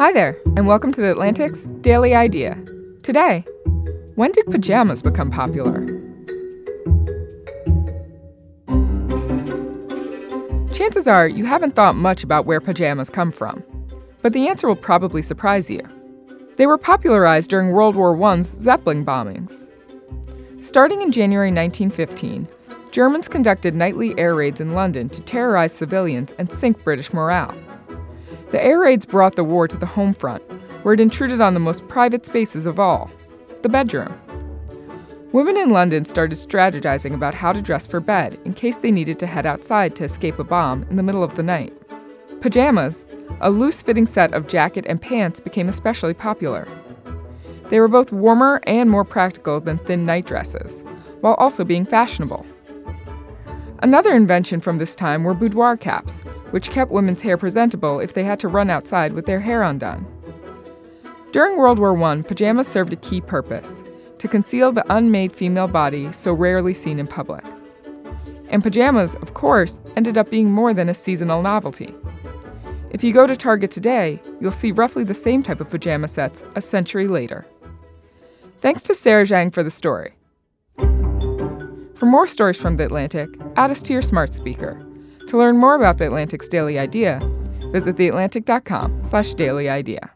Hi there, and welcome to the Atlantic's Daily Idea. Today, when did pajamas become popular? Chances are you haven't thought much about where pajamas come from, but the answer will probably surprise you. They were popularized during World War I's Zeppelin bombings. Starting in January 1915, Germans conducted nightly air raids in London to terrorize civilians and sink British morale. The air raids brought the war to the home front, where it intruded on the most private spaces of all the bedroom. Women in London started strategizing about how to dress for bed in case they needed to head outside to escape a bomb in the middle of the night. Pajamas, a loose fitting set of jacket and pants, became especially popular. They were both warmer and more practical than thin night dresses, while also being fashionable. Another invention from this time were boudoir caps, which kept women's hair presentable if they had to run outside with their hair undone. During World War I, pajamas served a key purpose to conceal the unmade female body so rarely seen in public. And pajamas, of course, ended up being more than a seasonal novelty. If you go to Target today, you'll see roughly the same type of pajama sets a century later. Thanks to Sarah Zhang for the story. For more stories from The Atlantic, add us to your smart speaker. To learn more about The Atlantic's Daily Idea, visit theatlantic.com slash daily idea.